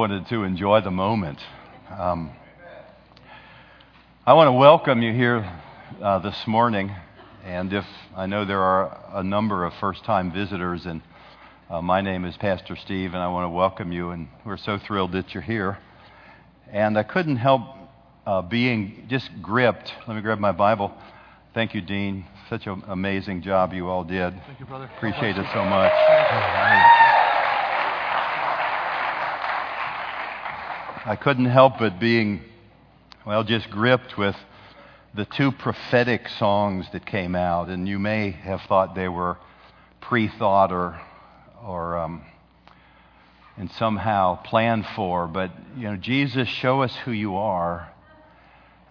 wanted to enjoy the moment. Um, I want to welcome you here uh, this morning, and if I know there are a number of first-time visitors, and uh, my name is Pastor Steve, and I want to welcome you, and we're so thrilled that you're here. And I couldn't help uh, being just gripped. Let me grab my Bible. Thank you, Dean. Such an amazing job you all did. Thank you, brother. Appreciate it so much. I couldn't help but being, well, just gripped with the two prophetic songs that came out, and you may have thought they were pre-thought or, or, um, and somehow planned for. But you know, Jesus, show us who you are,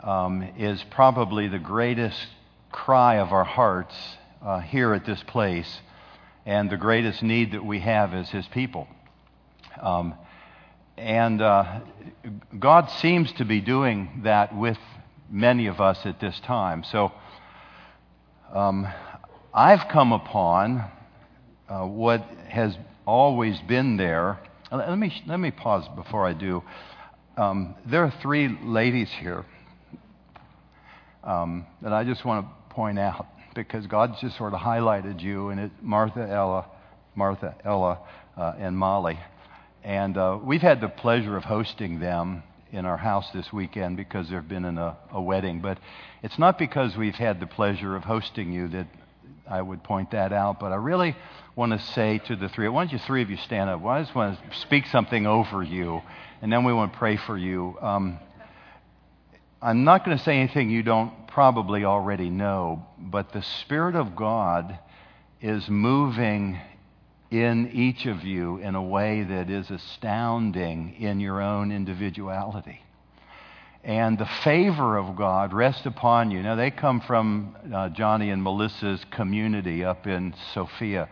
um, is probably the greatest cry of our hearts uh, here at this place, and the greatest need that we have as His people. Um, and uh, God seems to be doing that with many of us at this time. So um, I've come upon uh, what has always been there. Let me, let me pause before I do. Um, there are three ladies here um, that I just want to point out because God just sort of highlighted you and it Martha, Ella, Martha, Ella, uh, and Molly. And uh, we've had the pleasure of hosting them in our house this weekend because they've been in a, a, wedding. But it's not because we've had the pleasure of hosting you that I would point that out. But I really want to say to the three, why don't you three of you stand up? Well, I just want to speak something over you, and then we want to pray for you. Um, I'm not going to say anything you don't probably already know, but the Spirit of God is moving in each of you in a way that is astounding in your own individuality. And the favor of God rests upon you. Now, they come from uh, Johnny and Melissa's community up in Sophia,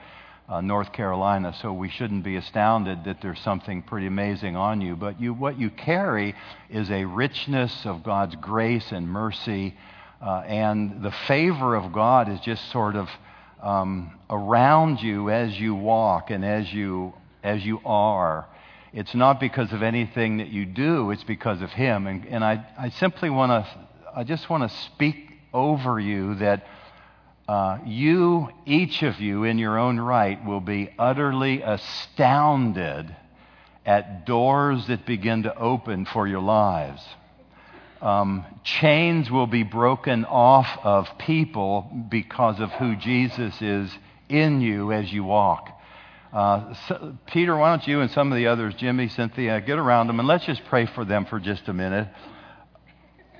uh, North Carolina, so we shouldn't be astounded that there's something pretty amazing on you. But you, what you carry is a richness of God's grace and mercy, uh, and the favor of God is just sort of um, around you as you walk and as you, as you are. It's not because of anything that you do, it's because of Him. And, and I, I simply want to, I just want to speak over you that uh, you, each of you in your own right, will be utterly astounded at doors that begin to open for your lives um, chains will be broken off of people because of who Jesus is in you as you walk. Uh, so, Peter, why don't you and some of the others, Jimmy, Cynthia, get around them and let's just pray for them for just a minute.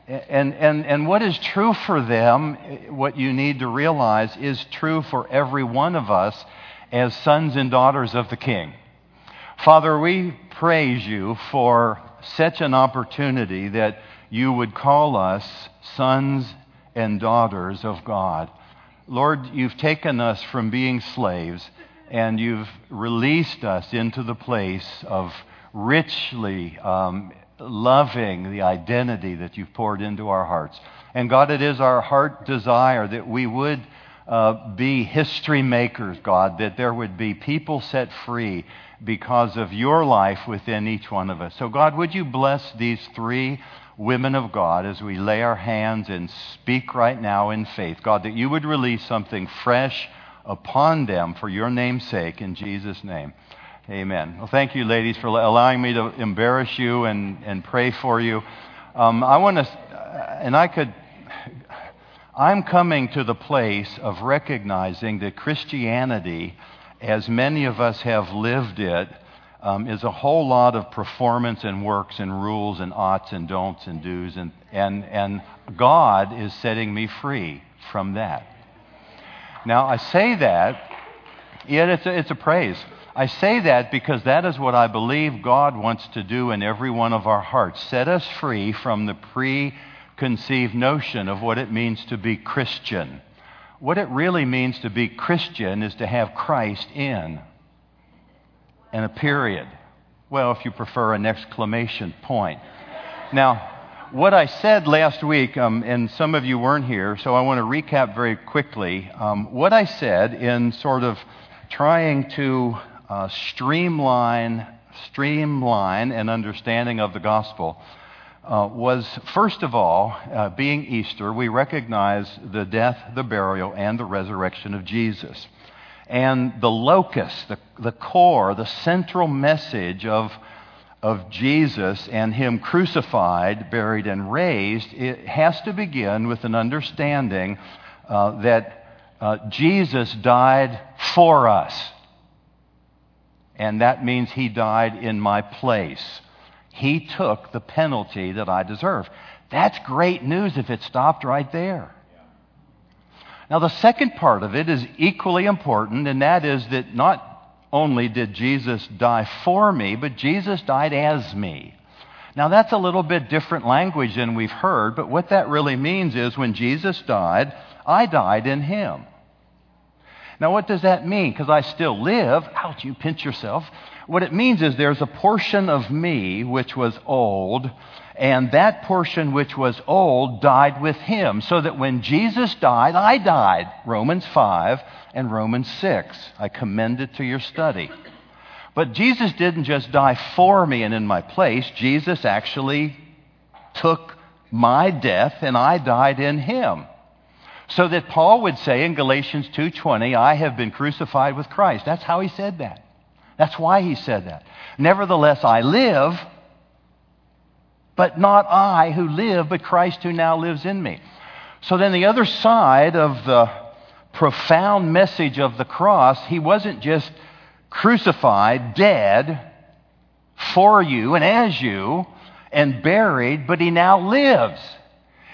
And, and, and what is true for them, what you need to realize, is true for every one of us as sons and daughters of the King. Father, we praise you for such an opportunity that you would call us sons and daughters of God. Lord, you've taken us from being slaves and you've released us into the place of richly um, loving the identity that you've poured into our hearts. And God, it is our heart desire that we would uh, be history makers, God, that there would be people set free because of your life within each one of us. So, God, would you bless these three women of God as we lay our hands and speak right now in faith. God, that you would release something fresh upon them for your name's sake in Jesus' name. Amen. Well, thank you, ladies, for allowing me to embarrass you and, and pray for you. Um, I want to, and I could, I'm coming to the place of recognizing that Christianity, as many of us have lived it, um, is a whole lot of performance and works and rules and oughts and don'ts and do's. And, and, and God is setting me free from that. Now, I say that, yet it's a, it's a praise. I say that because that is what I believe God wants to do in every one of our hearts set us free from the preconceived notion of what it means to be Christian. What it really means to be Christian is to have Christ in and a period. Well, if you prefer, an exclamation point. Now, what I said last week, um, and some of you weren't here, so I want to recap very quickly. Um, what I said in sort of trying to uh, streamline streamline an understanding of the gospel uh, was, first of all, uh, being Easter, we recognize the death, the burial, and the resurrection of Jesus. And the locus, the, the core, the central message of, of Jesus and Him crucified, buried, and raised, it has to begin with an understanding uh, that uh, Jesus died for us. And that means He died in my place. He took the penalty that I deserve. That's great news if it stopped right there. Now, the second part of it is equally important, and that is that not only did Jesus die for me, but Jesus died as me. Now, that's a little bit different language than we've heard, but what that really means is when Jesus died, I died in him. Now, what does that mean? Because I still live. Ouch, you pinch yourself. What it means is there's a portion of me which was old, and that portion which was old died with him, so that when Jesus died, I died. Romans 5 and Romans 6. I commend it to your study. But Jesus didn't just die for me and in my place, Jesus actually took my death and I died in him. So that Paul would say in Galatians 2:20, I have been crucified with Christ. That's how he said that. That's why he said that. Nevertheless, I live, but not I who live, but Christ who now lives in me. So then, the other side of the profound message of the cross, he wasn't just crucified, dead for you and as you, and buried, but he now lives.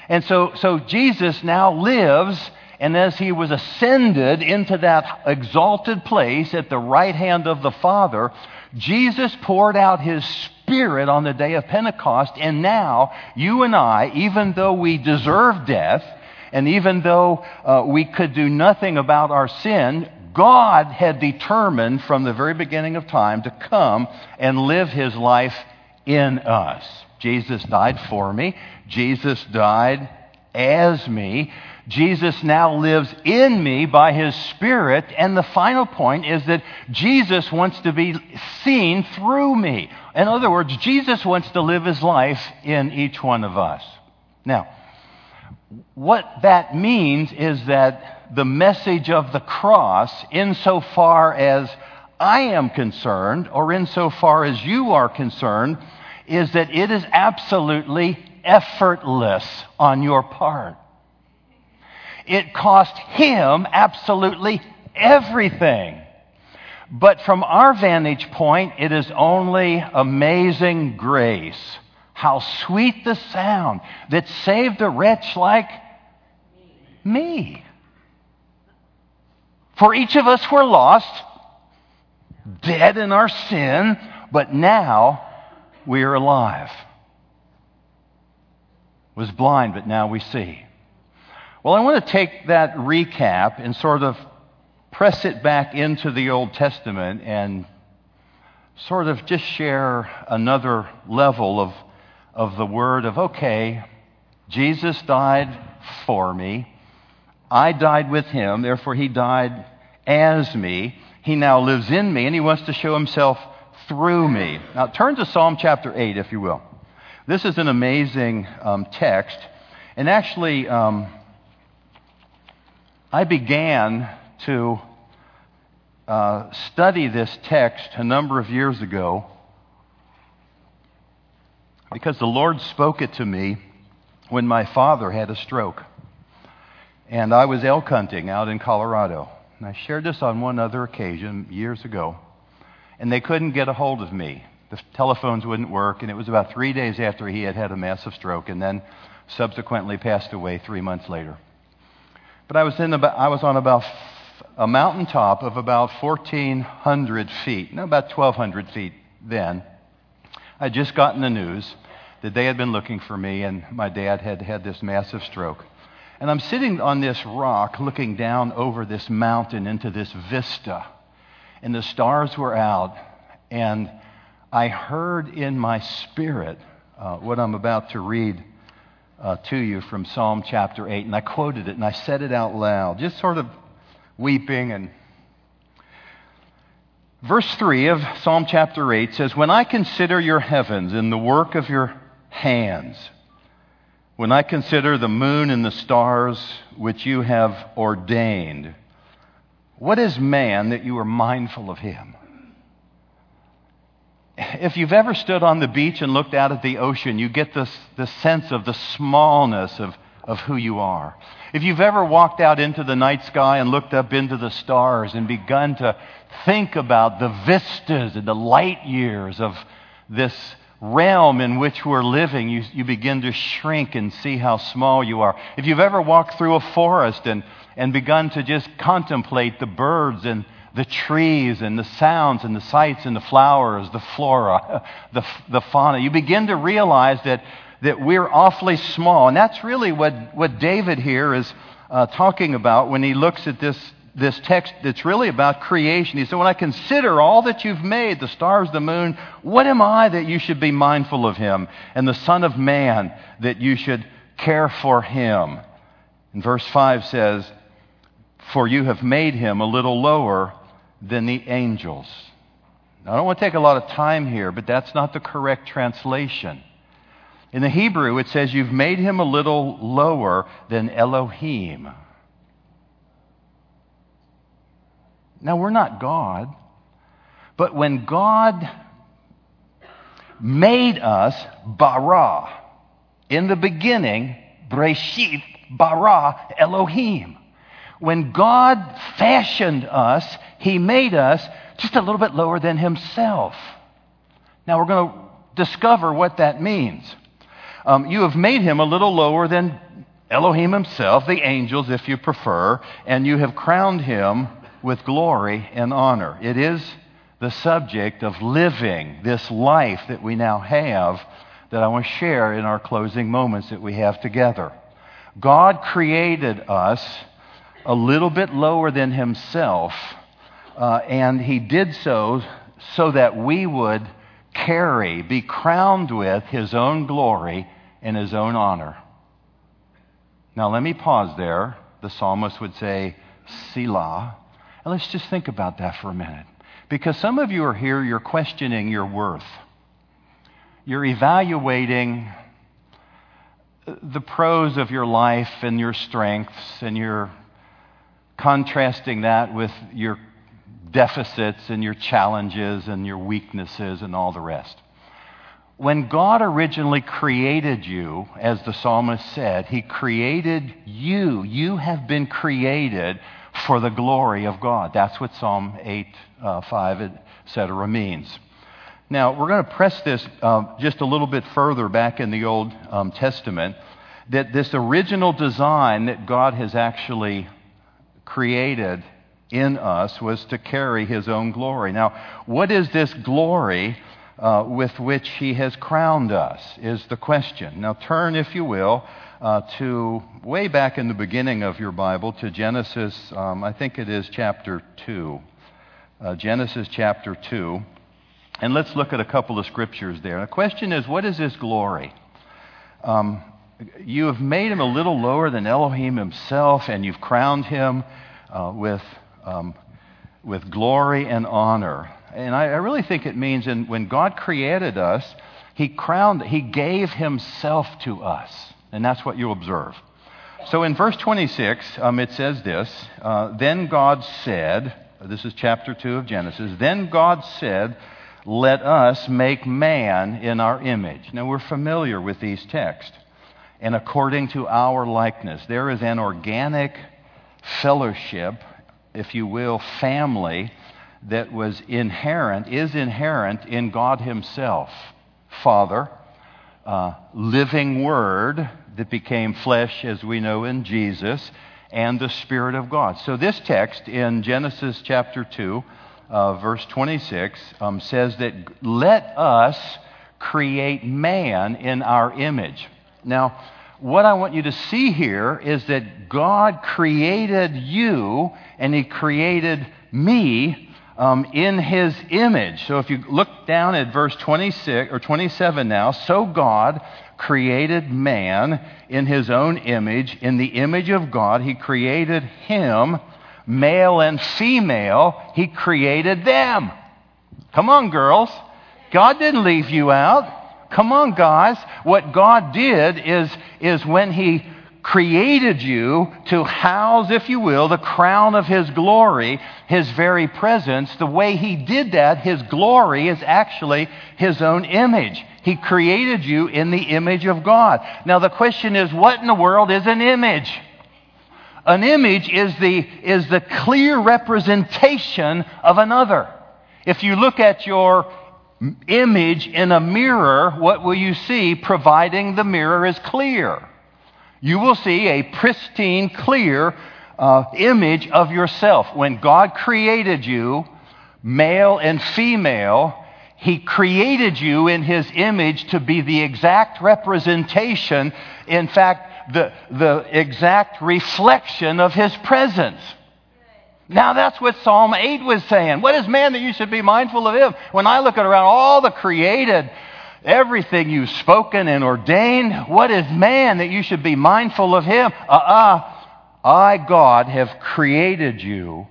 And so, so Jesus now lives and as he was ascended into that exalted place at the right hand of the Father, Jesus poured out his Spirit on the day of Pentecost. And now, you and I, even though we deserve death, and even though uh, we could do nothing about our sin, God had determined from the very beginning of time to come and live his life in us. Jesus died for me. Jesus died as me. Jesus now lives in me by his Spirit. And the final point is that Jesus wants to be seen through me. In other words, Jesus wants to live his life in each one of us. Now, what that means is that the message of the cross, insofar as I am concerned, or insofar as you are concerned, is that it is absolutely effortless on your part. It cost him absolutely everything. But from our vantage point, it is only amazing grace. How sweet the sound that saved a wretch like me. For each of us were lost, dead in our sin, but now we are alive. Was blind, but now we see. Well, I want to take that recap and sort of press it back into the Old Testament and sort of just share another level of, of the word of, okay, Jesus died for me. I died with him, therefore he died as me. He now lives in me, and he wants to show himself through me. Now, turn to Psalm chapter 8, if you will. This is an amazing um, text. And actually, um, I began to uh, study this text a number of years ago because the Lord spoke it to me when my father had a stroke. And I was elk hunting out in Colorado. And I shared this on one other occasion years ago. And they couldn't get a hold of me. The telephones wouldn't work. And it was about three days after he had had a massive stroke and then subsequently passed away three months later. But I was, in about, I was on about a mountaintop of about 1,400 feet, no, about 1,200 feet then. I'd just gotten the news that they had been looking for me, and my dad had had this massive stroke. And I'm sitting on this rock looking down over this mountain into this vista, and the stars were out, and I heard in my spirit uh, what I'm about to read uh, to you from Psalm chapter 8, and I quoted it and I said it out loud, just sort of weeping and Verse 3 of Psalm chapter 8 says, When I consider your heavens and the work of your hands, when I consider the moon and the stars which you have ordained, what is man that you are mindful of him? If you've ever stood on the beach and looked out at the ocean, you get this, this sense of the smallness of, of who you are. If you've ever walked out into the night sky and looked up into the stars and begun to think about the vistas and the light years of this realm in which we're living, you, you begin to shrink and see how small you are. If you've ever walked through a forest and, and begun to just contemplate the birds and the trees and the sounds and the sights and the flowers, the flora, the, the fauna, you begin to realize that that we're awfully small. And that's really what, what David here is uh, talking about when he looks at this, this text that's really about creation. He said, When I consider all that you've made, the stars, the moon, what am I that you should be mindful of him? And the Son of Man that you should care for him. And verse 5 says, For you have made him a little lower than the angels. Now, I don't want to take a lot of time here, but that's not the correct translation. In the Hebrew, it says, You've made him a little lower than Elohim. Now, we're not God, but when God made us, bara, in the beginning, Breshith, bara, Elohim. When God fashioned us, He made us just a little bit lower than Himself. Now, we're going to discover what that means. Um, you have made him a little lower than Elohim himself, the angels, if you prefer, and you have crowned him with glory and honor. It is the subject of living this life that we now have that I want to share in our closing moments that we have together. God created us a little bit lower than himself, uh, and he did so so that we would carry, be crowned with his own glory and his own honor. Now, let me pause there. The psalmist would say, Selah. And let's just think about that for a minute. Because some of you are here, you're questioning your worth. You're evaluating the pros of your life and your strengths, and you're contrasting that with your deficits and your challenges and your weaknesses and all the rest. When God originally created you, as the psalmist said, He created you. You have been created for the glory of God. That's what Psalm 8, uh, 5, etc. means. Now, we're going to press this uh, just a little bit further back in the Old um, Testament that this original design that God has actually created in us was to carry his own glory. Now, what is this glory uh, with which he has crowned us, is the question. Now, turn, if you will, uh, to way back in the beginning of your Bible to Genesis, um, I think it is chapter 2. Uh, Genesis chapter 2. And let's look at a couple of scriptures there. The question is, what is this glory? Um, you have made him a little lower than Elohim himself, and you've crowned him uh, with, um, with glory and honor. And I, I really think it means in, when God created us, He crowned, He gave Himself to us. And that's what you observe. So in verse 26, um, it says this uh, Then God said, this is chapter 2 of Genesis, then God said, Let us make man in our image. Now we're familiar with these texts and according to our likeness. There is an organic fellowship, if you will, family that was inherent, is inherent in God Himself. Father, uh, living Word that became flesh, as we know in Jesus, and the Spirit of God. So, this text in Genesis chapter 2, uh, verse 26, um, says that let us create man in our image. Now, what I want you to see here is that God created you and He created me um, in his image. So if you look down at verse 26 or 27 now, so God created man in his own image. In the image of God, he created him, male and female, he created them. Come on, girls. God didn't leave you out. Come on, guys. What God did is, is when He created you to house, if you will, the crown of His glory, His very presence, the way He did that, His glory is actually His own image. He created you in the image of God. Now, the question is what in the world is an image? An image is the, is the clear representation of another. If you look at your image in a mirror, what will you see, providing the mirror is clear? You will see a pristine, clear uh, image of yourself. When God created you, male and female, He created you in His image to be the exact representation, in fact, the, the exact reflection of His presence. Now that's what Psalm 8 was saying. What is man that you should be mindful of him? When I look around all the created, everything you've spoken and ordained, what is man that you should be mindful of him? Uh uh-uh. uh. I, God, have created you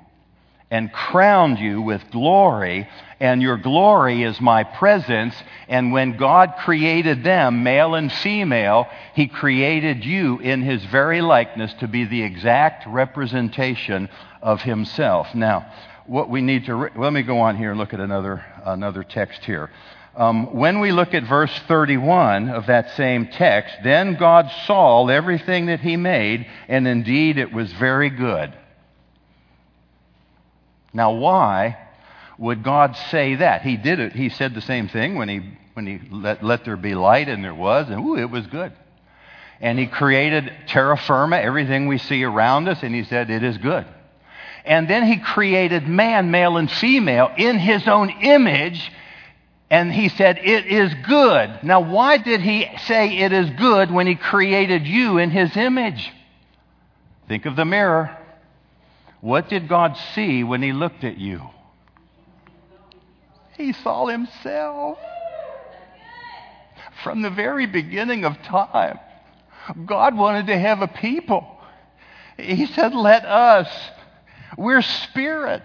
and crowned you with glory, and your glory is my presence. And when God created them, male and female, He created you in His very likeness to be the exact representation of Himself. Now, what we need to, re- let me go on here and look at another, another text here. Um, when we look at verse 31 of that same text, then God saw everything that He made, and indeed it was very good. Now, why would God say that? He did it. He said the same thing when he, when he let, let there be light, and there was, and ooh, it was good. And he created terra firma, everything we see around us, and he said, it is good. And then he created man, male and female, in his own image, and he said, It is good. Now, why did he say it is good when he created you in his image? Think of the mirror. What did God see when He looked at you? He saw Himself. From the very beginning of time, God wanted to have a people. He said, Let us. We're spirit.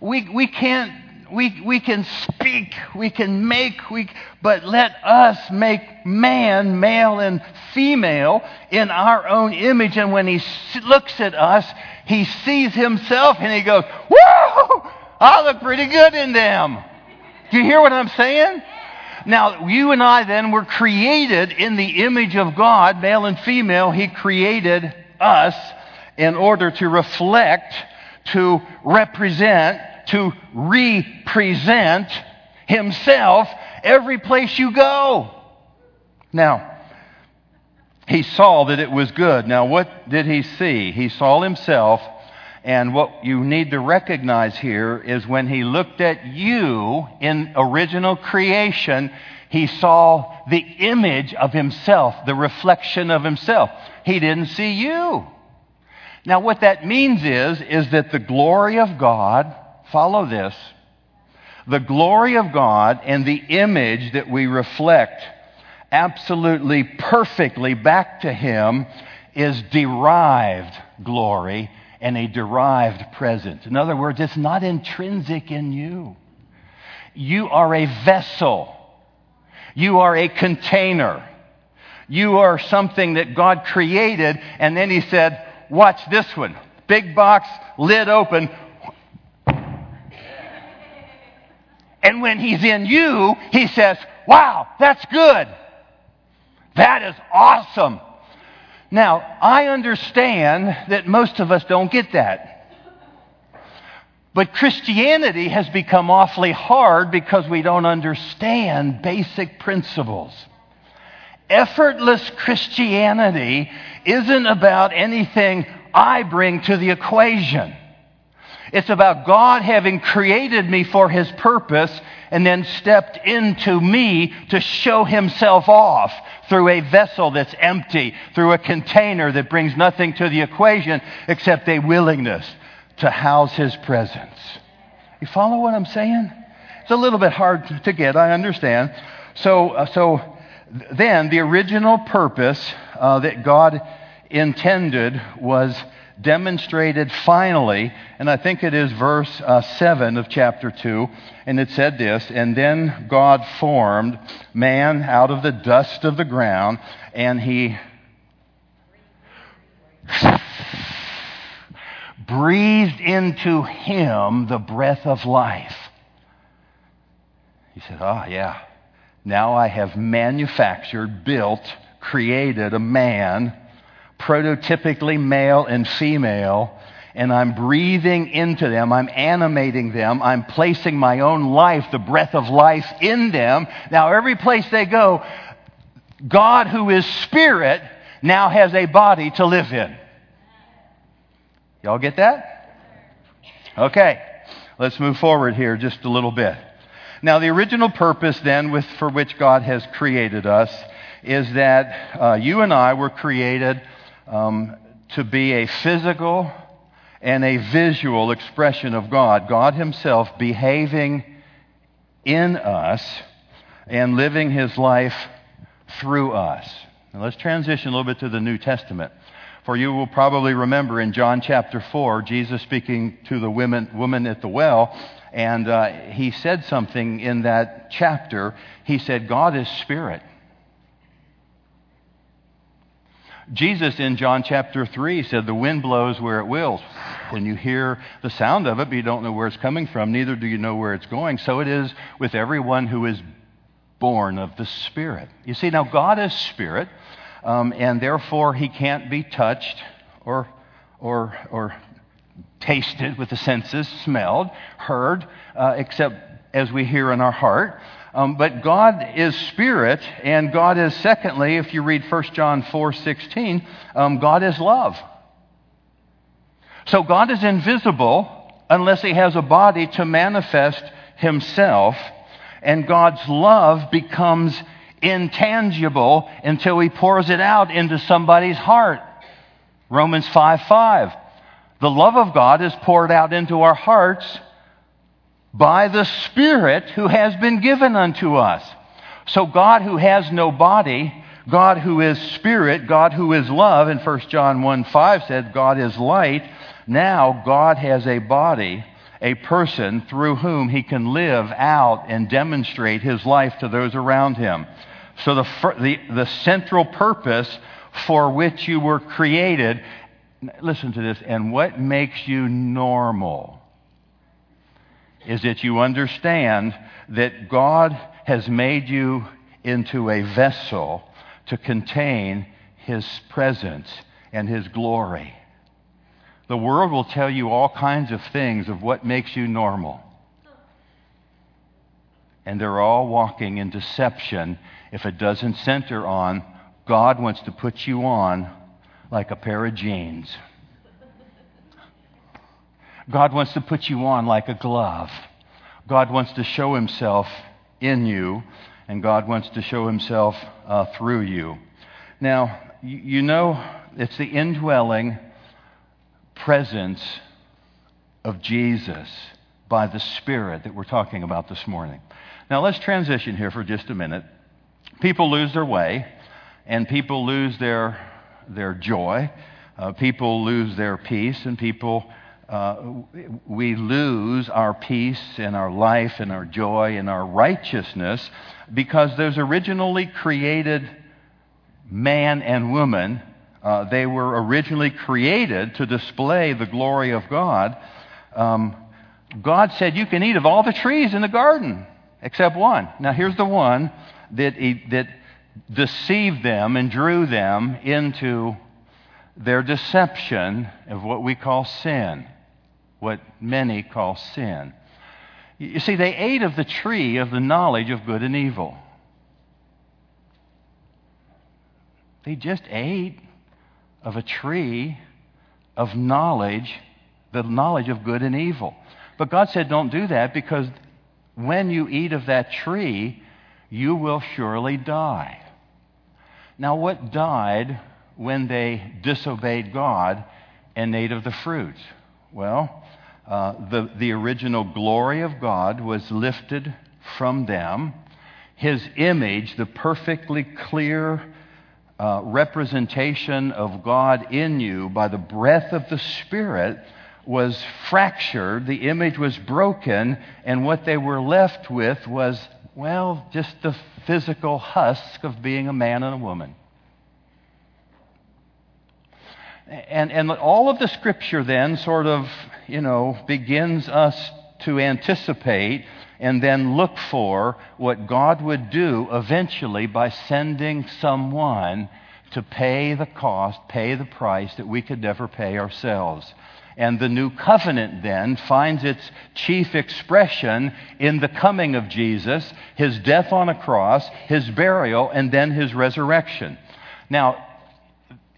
We, we can't we, we can speak, we can make, we, but let us make man, male and female, in our own image. And when he looks at us, he sees himself and he goes, Whoa, I look pretty good in them. Do you hear what I'm saying? Now, you and I then were created in the image of God, male and female. He created us in order to reflect, to represent, to represent himself every place you go. Now, he saw that it was good. Now, what did he see? He saw himself, and what you need to recognize here is when he looked at you in original creation, he saw the image of himself, the reflection of himself. He didn't see you. Now, what that means is, is that the glory of God Follow this. The glory of God and the image that we reflect absolutely perfectly back to Him is derived glory and a derived present. In other words, it's not intrinsic in you. You are a vessel. You are a container. You are something that God created, and then He said, Watch this one. Big box, lid open. And when he's in you, he says, Wow, that's good. That is awesome. Now, I understand that most of us don't get that. But Christianity has become awfully hard because we don't understand basic principles. Effortless Christianity isn't about anything I bring to the equation. It's about God having created me for His purpose and then stepped into me to show Himself off through a vessel that's empty, through a container that brings nothing to the equation except a willingness to house His presence. You follow what I'm saying? It's a little bit hard to get, I understand. So, uh, so then the original purpose uh, that God intended was demonstrated finally, and I think it is verse uh, 7 of chapter 2, and it said this And then God formed man out of the dust of the ground, and he breathed into him the breath of life. He said, Ah, oh, yeah. Now I have manufactured, built, created a man, prototypically male and female, and I'm breathing into them. I'm animating them. I'm placing my own life, the breath of life, in them. Now, every place they go, God, who is spirit, now has a body to live in. Y'all get that? Okay, let's move forward here just a little bit. Now, the original purpose then with, for which God has created us is that uh, you and I were created um, to be a physical and a visual expression of God. God Himself behaving in us and living His life through us. Now, let's transition a little bit to the New Testament. For you will probably remember in John chapter 4, Jesus speaking to the women, woman at the well, and uh, he said something in that chapter. He said, God is spirit. Jesus in John chapter 3 said, The wind blows where it wills. And you hear the sound of it, but you don't know where it's coming from, neither do you know where it's going. So it is with everyone who is born of the Spirit. You see, now God is Spirit um, and therefore he can't be touched or, or, or tasted with the senses, smelled, heard, uh, except as we hear in our heart. Um, but God is spirit, and God is, secondly, if you read 1 John 4 16, um, God is love. So God is invisible unless he has a body to manifest himself, and God's love becomes intangible until he pours it out into somebody's heart. Romans 5 5. The love of God is poured out into our hearts by the Spirit who has been given unto us. So, God who has no body, God who is Spirit, God who is love, in 1 John 1 5 said, God is light. Now, God has a body, a person through whom he can live out and demonstrate his life to those around him. So, the, the, the central purpose for which you were created, listen to this, and what makes you normal is that you understand that God has made you into a vessel to contain His presence and His glory. The world will tell you all kinds of things of what makes you normal. And they're all walking in deception if it doesn't center on God wants to put you on like a pair of jeans. God wants to put you on like a glove. God wants to show himself in you, and God wants to show himself uh, through you. Now, you know, it's the indwelling presence of Jesus by the Spirit that we're talking about this morning. Now, let's transition here for just a minute people lose their way, and people lose their, their joy. Uh, people lose their peace, and people, we lose our peace and our life and our joy and our righteousness because those originally created man and woman, uh, they were originally created to display the glory of God. Um, God said, You can eat of all the trees in the garden except one. Now, here's the one that, that deceived them and drew them into their deception of what we call sin, what many call sin. You see, they ate of the tree of the knowledge of good and evil. They just ate of a tree of knowledge, the knowledge of good and evil. But God said, don't do that because when you eat of that tree, you will surely die. Now, what died when they disobeyed God and ate of the fruit? Well, uh, the, the original glory of God was lifted from them. His image, the perfectly clear uh, representation of God in you by the breath of the Spirit was fractured, the image was broken, and what they were left with was, well, just the physical husk of being a man and a woman. And, and all of the scripture then sort of, you know, begins us to anticipate and then look for what God would do eventually by sending someone to pay the cost, pay the price that we could never pay ourselves. And the new covenant then finds its chief expression in the coming of Jesus, his death on a cross, his burial, and then his resurrection. Now,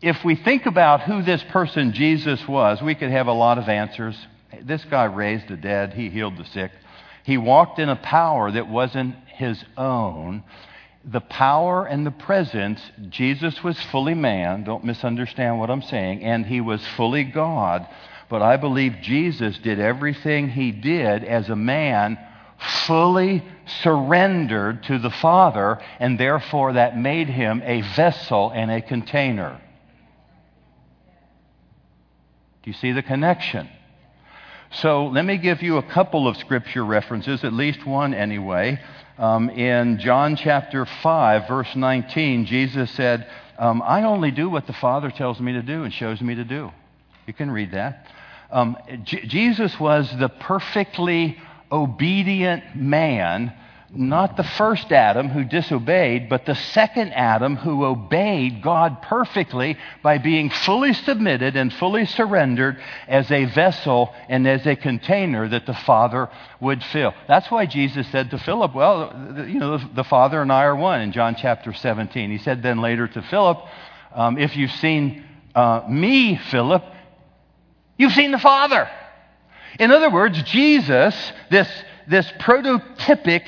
if we think about who this person Jesus was, we could have a lot of answers. This guy raised the dead, he healed the sick. He walked in a power that wasn't his own. The power and the presence, Jesus was fully man, don't misunderstand what I'm saying, and he was fully God. But I believe Jesus did everything he did as a man fully surrendered to the Father, and therefore that made him a vessel and a container. Do you see the connection? So let me give you a couple of scripture references, at least one anyway. Um, in John chapter 5, verse 19, Jesus said, um, I only do what the Father tells me to do and shows me to do. You can read that. Um, J- Jesus was the perfectly obedient man not the first Adam who disobeyed, but the second Adam who obeyed God perfectly by being fully submitted and fully surrendered as a vessel and as a container that the Father would fill. That's why Jesus said to Philip, Well, you know, the Father and I are one in John chapter 17. He said then later to Philip, um, If you've seen uh, me, Philip, you've seen the Father. In other words, Jesus, this, this prototypic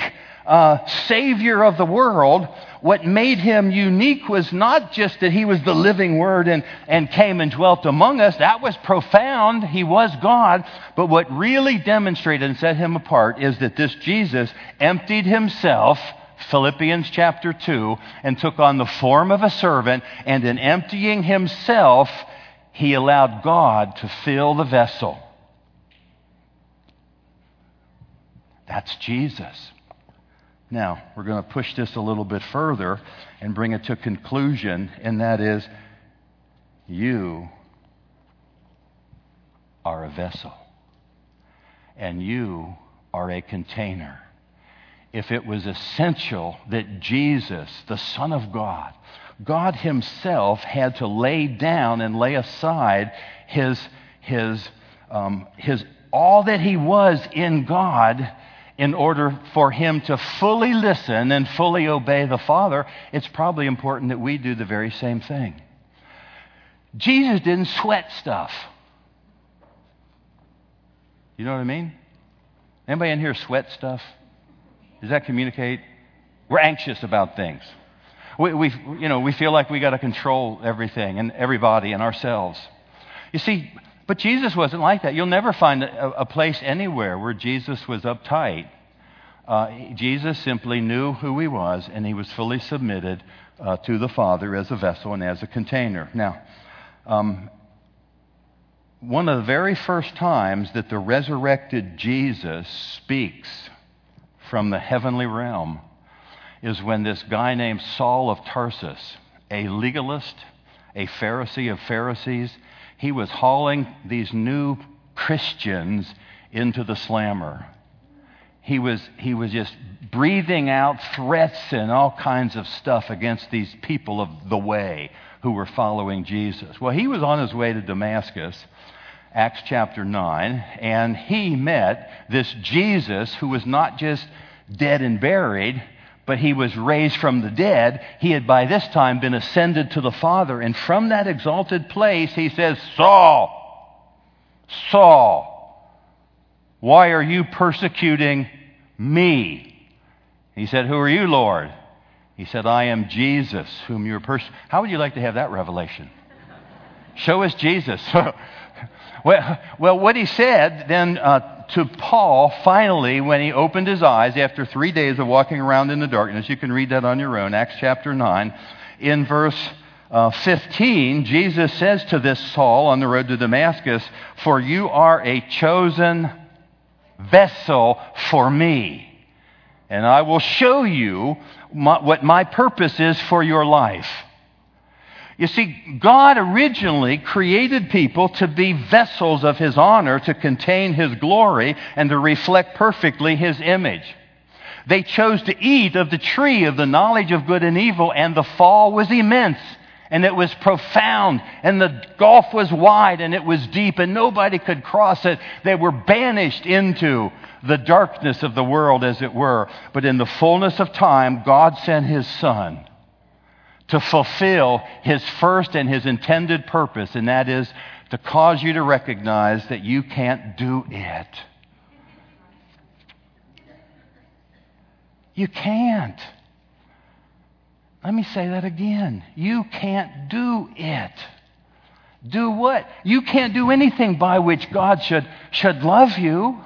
uh, Savior of the world, what made him unique was not just that he was the living Word and, and came and dwelt among us. That was profound. He was God. But what really demonstrated and set him apart is that this Jesus emptied himself. Philippians chapter 2, and took on the form of a servant, and in emptying himself, he allowed God to fill the vessel. That's Jesus. Now, we're going to push this a little bit further and bring it to conclusion, and that is you are a vessel, and you are a container. If it was essential that Jesus, the Son of God, God Himself had to lay down and lay aside His, His, um, His all that He was in God in order for him to fully listen and fully obey the Father, it's probably important that we do the very same thing. Jesus didn't sweat stuff. You know what I mean? Anybody in here sweat stuff? Does that communicate? We're anxious about things. We, we you know, we feel like we got to control everything and everybody and ourselves. You see, but Jesus wasn't like that. You'll never find a, a place anywhere where Jesus was uptight. Uh, Jesus simply knew who he was, and he was fully submitted uh, to the Father as a vessel and as a container. Now, um, one of the very first times that the resurrected Jesus speaks from the heavenly realm is when this guy named Saul of Tarsus, a legalist, a Pharisee of Pharisees, he was hauling these new Christians into the slammer. He was, he was just breathing out threats and all kinds of stuff against these people of the way who were following Jesus. Well, he was on his way to Damascus, Acts chapter 9, and he met this Jesus who was not just dead and buried, but he was raised from the dead. He had by this time been ascended to the Father. And from that exalted place, he says, Saul, Saul, why are you persecuting me? He said, Who are you, Lord? He said, I am Jesus, whom you're persecuting. How would you like to have that revelation? Show us Jesus. well, well, what he said then uh, to Paul, finally, when he opened his eyes after three days of walking around in the darkness. You can read that on your own, Acts chapter 9, in verse uh, 15, Jesus says to this Saul on the road to Damascus, For you are a chosen vessel for me. And I will show you my, what my purpose is for your life. You see, God originally created people to be vessels of His honor, to contain His glory, and to reflect perfectly His image. They chose to eat of the tree of the knowledge of good and evil, and the fall was immense and it was profound, and the gulf was wide, and it was deep, and nobody could cross it. They were banished into the darkness of the world, as it were. But in the fullness of time, God sent His Son to fulfill His first and His intended purpose, and that is to cause you to recognize that you can't do it. You can't. Let me say that again. You can't do it. Do what? You can't do anything by which God should, should love you.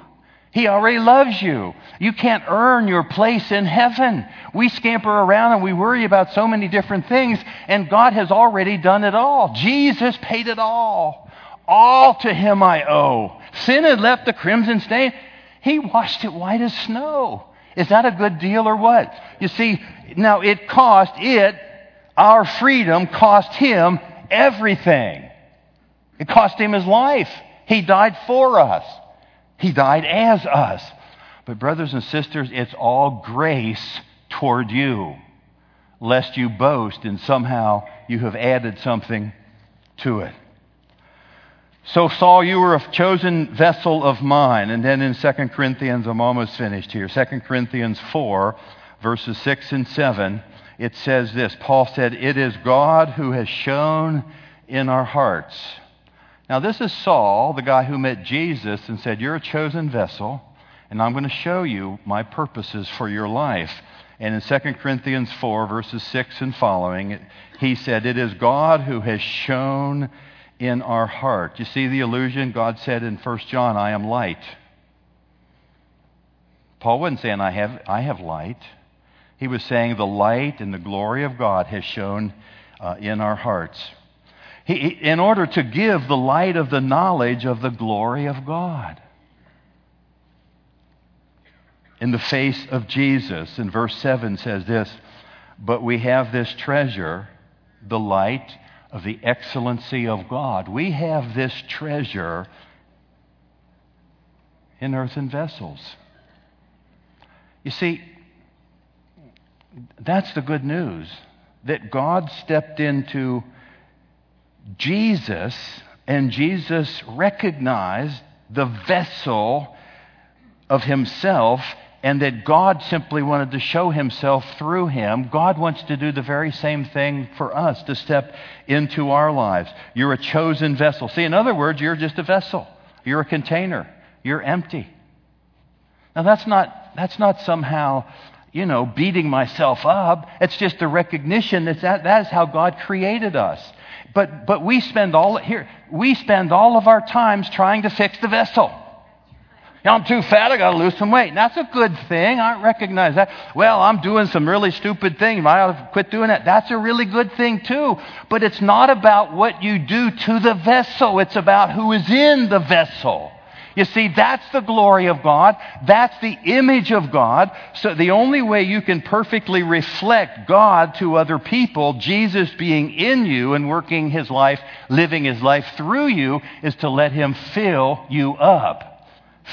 He already loves you. You can't earn your place in heaven. We scamper around and we worry about so many different things, and God has already done it all. Jesus paid it all. All to Him I owe. Sin had left the crimson stain. He washed it white as snow. Is that a good deal or what? You see, now it cost it, our freedom cost him everything. It cost him his life. He died for us. He died as us. But, brothers and sisters, it's all grace toward you, lest you boast and somehow you have added something to it. So, Saul, you were a chosen vessel of mine. And then in 2 Corinthians, I'm almost finished here. 2 Corinthians 4, verses 6 and 7, it says this Paul said, It is God who has shone in our hearts. Now, this is Saul, the guy who met Jesus and said, You're a chosen vessel, and I'm going to show you my purposes for your life. And in 2 Corinthians 4, verses 6 and following, he said, It is God who has shone in our heart. You see the illusion? God said in 1 John, I am light. Paul wasn't saying, I have, I have light. He was saying, the light and the glory of God has shone uh, in our hearts. He, in order to give the light of the knowledge of the glory of God. In the face of Jesus, in verse 7 says this, but we have this treasure, the light of the excellency of God. We have this treasure in earthen vessels. You see, that's the good news that God stepped into Jesus and Jesus recognized the vessel of himself and that God simply wanted to show himself through him. God wants to do the very same thing for us to step into our lives. You're a chosen vessel. See, in other words, you're just a vessel, you're a container, you're empty. Now, that's not, that's not somehow, you know, beating myself up. It's just a recognition that, that that is how God created us. But, but we spend all here, we spend all of our times trying to fix the vessel. I'm too fat, I got to lose some weight. And that's a good thing. I recognize that. Well, I'm doing some really stupid things. I ought to quit doing that. That's a really good thing, too. But it's not about what you do to the vessel, it's about who is in the vessel. You see, that's the glory of God. That's the image of God. So the only way you can perfectly reflect God to other people, Jesus being in you and working his life, living his life through you, is to let him fill you up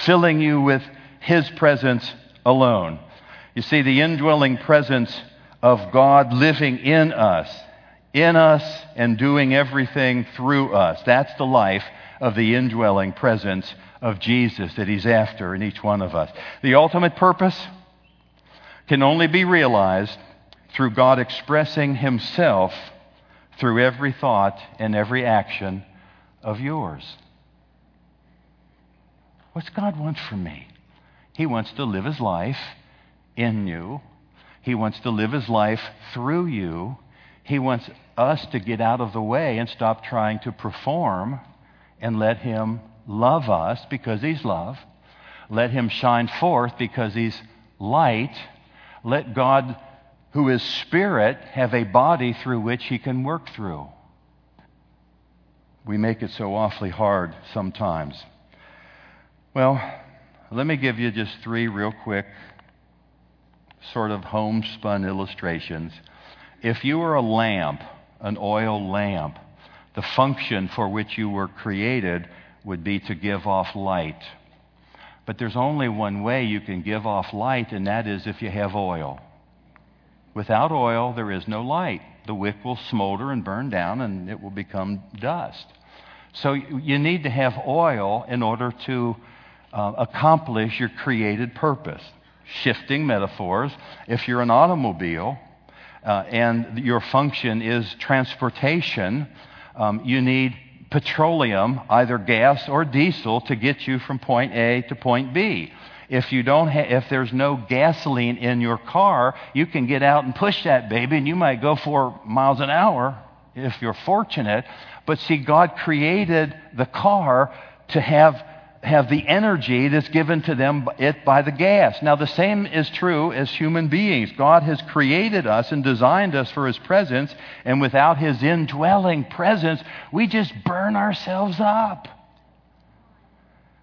filling you with His presence alone. You see, the indwelling presence of God living in us, in us, and doing everything through us. That's the life of the indwelling presence of Jesus that He's after in each one of us. The ultimate purpose can only be realized through God expressing Himself through every thought and every action of yours. What's God want from me? He wants to live his life in you. He wants to live his life through you. He wants us to get out of the way and stop trying to perform and let him love us because he's love. Let him shine forth because he's light. Let God who is spirit, have a body through which he can work through. We make it so awfully hard sometimes. Well, let me give you just three real quick, sort of homespun illustrations. If you were a lamp, an oil lamp, the function for which you were created would be to give off light. But there's only one way you can give off light, and that is if you have oil. Without oil, there is no light. The wick will smolder and burn down, and it will become dust. So you need to have oil in order to uh, accomplish your created purpose. Shifting metaphors. If you're an automobile uh, and your function is transportation, um, you need petroleum, either gas or diesel, to get you from point A to point B. If you don't ha- if there's no gasoline in your car, you can get out and push that baby, and you might go four miles an hour if you're fortunate. But see, God created the car to have have the energy that's given to them it by the gas. Now the same is true as human beings. God has created us and designed us for his presence, and without his indwelling presence, we just burn ourselves up.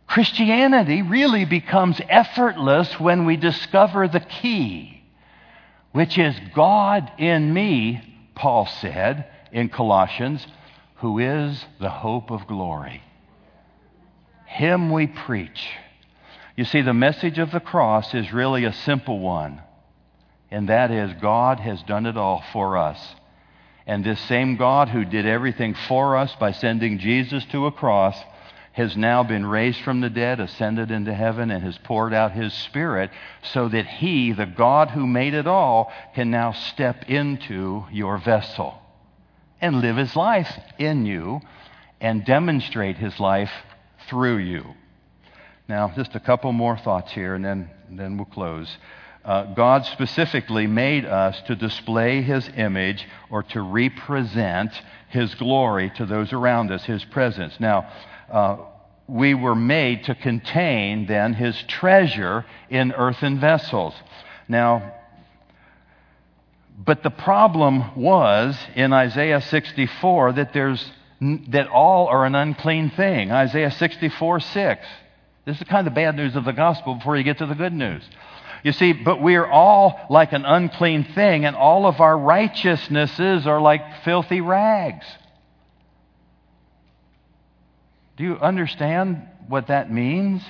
Christianity really becomes effortless when we discover the key, which is God in me, Paul said in Colossians, who is the hope of glory. Him we preach. You see, the message of the cross is really a simple one, and that is God has done it all for us. And this same God who did everything for us by sending Jesus to a cross has now been raised from the dead, ascended into heaven, and has poured out his Spirit so that he, the God who made it all, can now step into your vessel and live his life in you and demonstrate his life through you. Now, just a couple more thoughts here, and then, then we'll close. Uh, God specifically made us to display His image or to represent His glory to those around us, His presence. Now, uh, we were made to contain then His treasure in earthen vessels. Now, but the problem was in Isaiah 64 that there's that all are an unclean thing. Isaiah 64 6. This is kind of the bad news of the gospel before you get to the good news. You see, but we are all like an unclean thing, and all of our righteousnesses are like filthy rags. Do you understand what that means?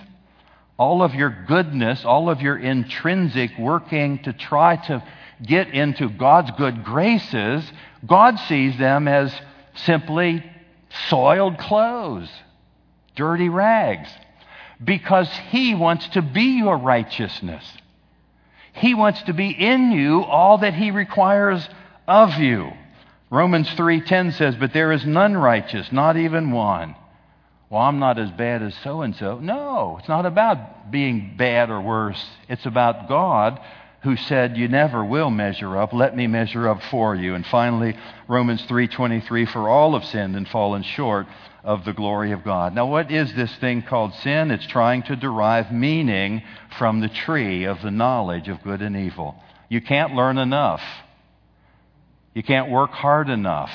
All of your goodness, all of your intrinsic working to try to get into God's good graces, God sees them as simply soiled clothes, dirty rags, because He wants to be your righteousness. He wants to be in you all that He requires of you. Romans 3:10 says, "But there is none righteous, not even one." Well, I'm not as bad as so and so. No, it's not about being bad or worse. It's about God who said, "You never will measure up. Let me measure up for you." And finally, Romans 3:23, "For all have sinned and fallen short of the glory of God." Now, what is this thing called sin? It's trying to derive meaning from the tree of the knowledge of good and evil. You can't learn enough. You can't work hard enough.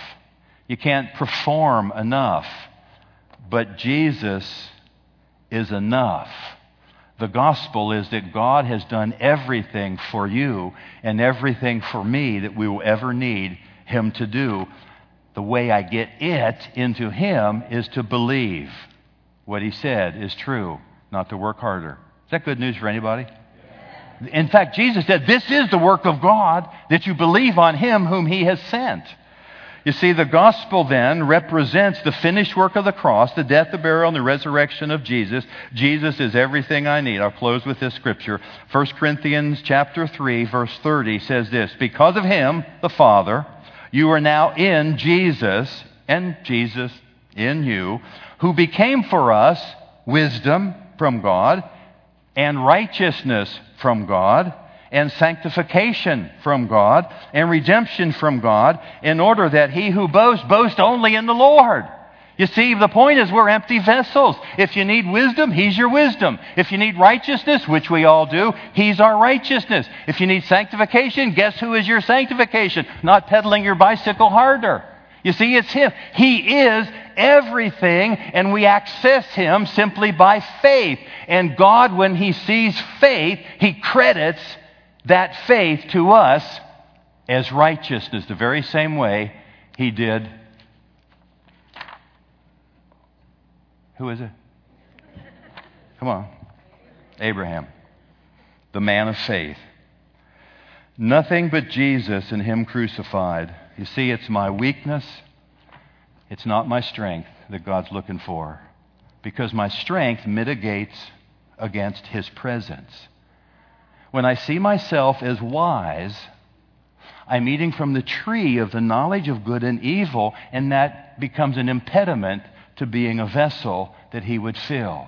You can't perform enough. But Jesus is enough. The gospel is that God has done everything for you and everything for me that we will ever need Him to do. The way I get it into Him is to believe what He said is true, not to work harder. Is that good news for anybody? In fact, Jesus said, This is the work of God, that you believe on Him whom He has sent. You see, the gospel then represents the finished work of the cross, the death, the burial, and the resurrection of Jesus. Jesus is everything I need. I'll close with this scripture. 1 Corinthians chapter 3, verse 30 says this Because of him, the Father, you are now in Jesus, and Jesus in you, who became for us wisdom from God and righteousness from God and sanctification from God and redemption from God in order that he who boasts boast only in the Lord. You see, the point is we're empty vessels. If you need wisdom, He's your wisdom. If you need righteousness, which we all do, He's our righteousness. If you need sanctification, guess who is your sanctification? Not pedaling your bicycle harder. You see, it's Him. He is everything, and we access Him simply by faith. And God, when He sees faith, He credits that faith to us as righteousness, the very same way He did Who is it? Come on. Abraham, the man of faith. Nothing but Jesus and Him crucified. You see, it's my weakness, it's not my strength that God's looking for. Because my strength mitigates against His presence. When I see myself as wise, I'm eating from the tree of the knowledge of good and evil, and that becomes an impediment to being a vessel that He would fill.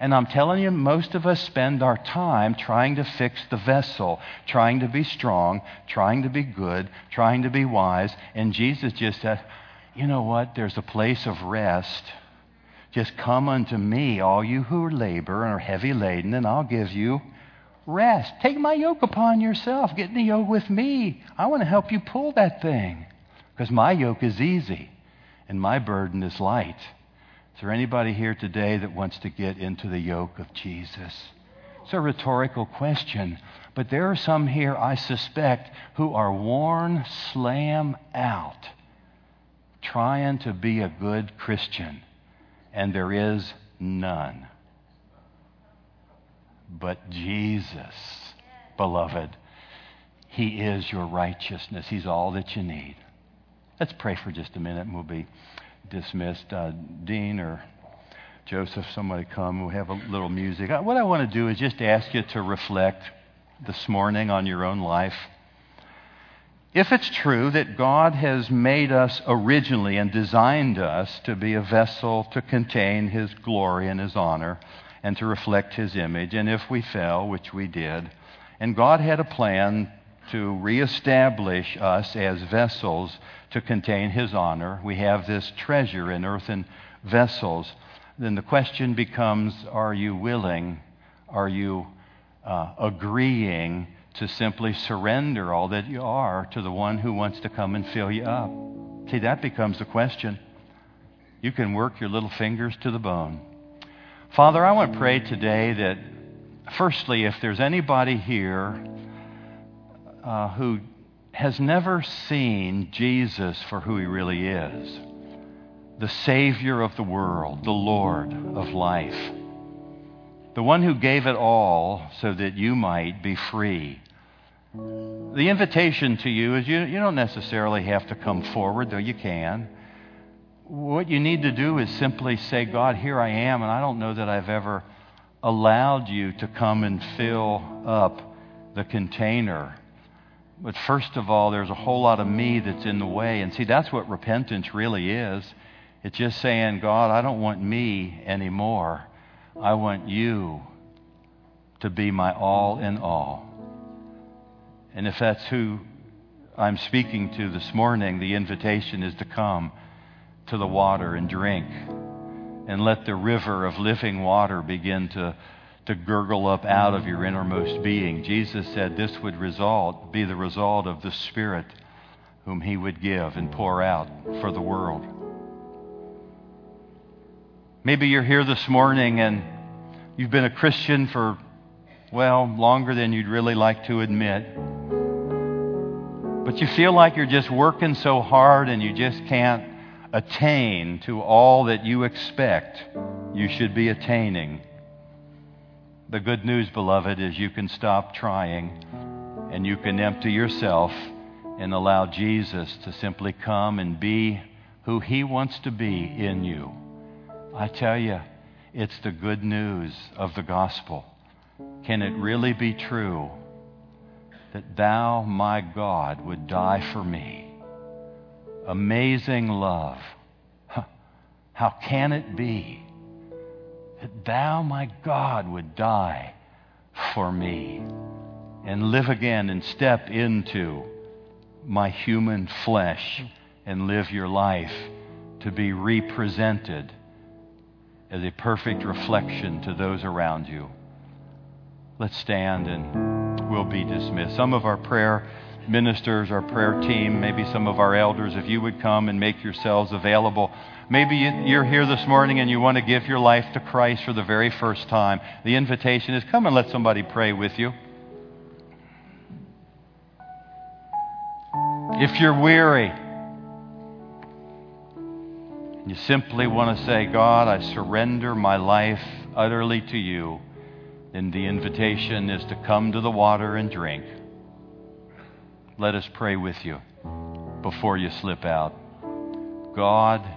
And I'm telling you, most of us spend our time trying to fix the vessel, trying to be strong, trying to be good, trying to be wise. And Jesus just said, You know what? There's a place of rest. Just come unto me, all you who are labor and are heavy laden, and I'll give you rest. Take my yoke upon yourself. Get in the yoke with me. I want to help you pull that thing because my yoke is easy and my burden is light. Is there anybody here today that wants to get into the yoke of Jesus? It's a rhetorical question, but there are some here, I suspect, who are worn slam out trying to be a good Christian, and there is none. But Jesus, beloved, He is your righteousness. He's all that you need. Let's pray for just a minute and we'll be dismissed. Uh, Dean or Joseph, somebody come. We'll have a little music. Uh, what I want to do is just ask you to reflect this morning on your own life. If it's true that God has made us originally and designed us to be a vessel to contain His glory and His honor and to reflect His image, and if we fell, which we did, and God had a plan to reestablish us as vessels to contain His honor. We have this treasure in earthen vessels. Then the question becomes are you willing? Are you uh, agreeing to simply surrender all that you are to the one who wants to come and fill you up? See, that becomes the question. You can work your little fingers to the bone. Father, I want to pray today that, firstly, if there's anybody here uh, who has never seen Jesus for who he really is the Savior of the world, the Lord of life, the one who gave it all so that you might be free. The invitation to you is you, you don't necessarily have to come forward, though you can. What you need to do is simply say, God, here I am, and I don't know that I've ever allowed you to come and fill up the container but first of all, there's a whole lot of me that's in the way. And see, that's what repentance really is. It's just saying, God, I don't want me anymore. I want you to be my all in all. And if that's who I'm speaking to this morning, the invitation is to come to the water and drink and let the river of living water begin to to gurgle up out of your innermost being. Jesus said this would result, be the result of the Spirit whom He would give and pour out for the world. Maybe you're here this morning and you've been a Christian for, well, longer than you'd really like to admit. But you feel like you're just working so hard and you just can't attain to all that you expect you should be attaining. The good news, beloved, is you can stop trying and you can empty yourself and allow Jesus to simply come and be who He wants to be in you. I tell you, it's the good news of the gospel. Can it really be true that Thou, my God, would die for me? Amazing love. How can it be? that thou, my God, would die for me and live again and step into my human flesh and live your life to be represented as a perfect reflection to those around you. Let's stand and we'll be dismissed. Some of our prayer ministers, our prayer team, maybe some of our elders, if you would come and make yourselves available. Maybe you're here this morning and you want to give your life to Christ for the very first time. The invitation is come and let somebody pray with you. If you're weary, you simply want to say, God, I surrender my life utterly to you, then the invitation is to come to the water and drink. Let us pray with you before you slip out. God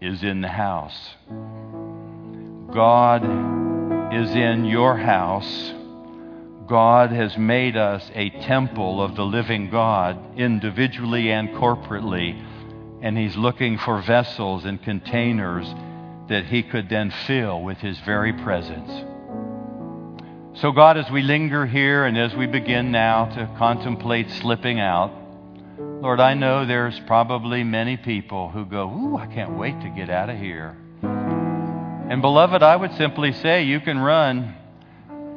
is in the house. God is in your house. God has made us a temple of the living God, individually and corporately, and He's looking for vessels and containers that He could then fill with His very presence. So, God, as we linger here and as we begin now to contemplate slipping out, Lord, I know there's probably many people who go, Ooh, I can't wait to get out of here. And, beloved, I would simply say you can run,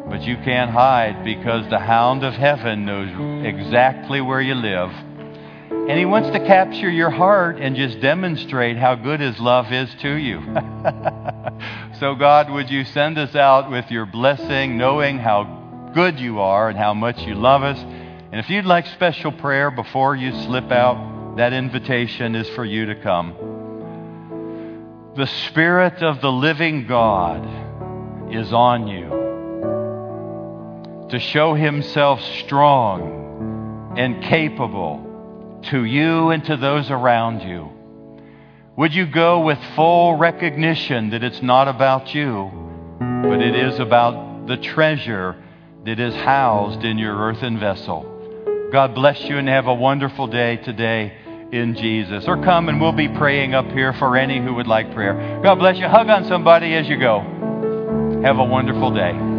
but you can't hide because the hound of heaven knows exactly where you live. And he wants to capture your heart and just demonstrate how good his love is to you. So, God, would you send us out with your blessing, knowing how good you are and how much you love us. And if you'd like special prayer before you slip out, that invitation is for you to come. The Spirit of the living God is on you to show Himself strong and capable to you and to those around you. Would you go with full recognition that it's not about you, but it is about the treasure that is housed in your earthen vessel? God bless you and have a wonderful day today in Jesus. Or come and we'll be praying up here for any who would like prayer. God bless you. Hug on somebody as you go. Have a wonderful day.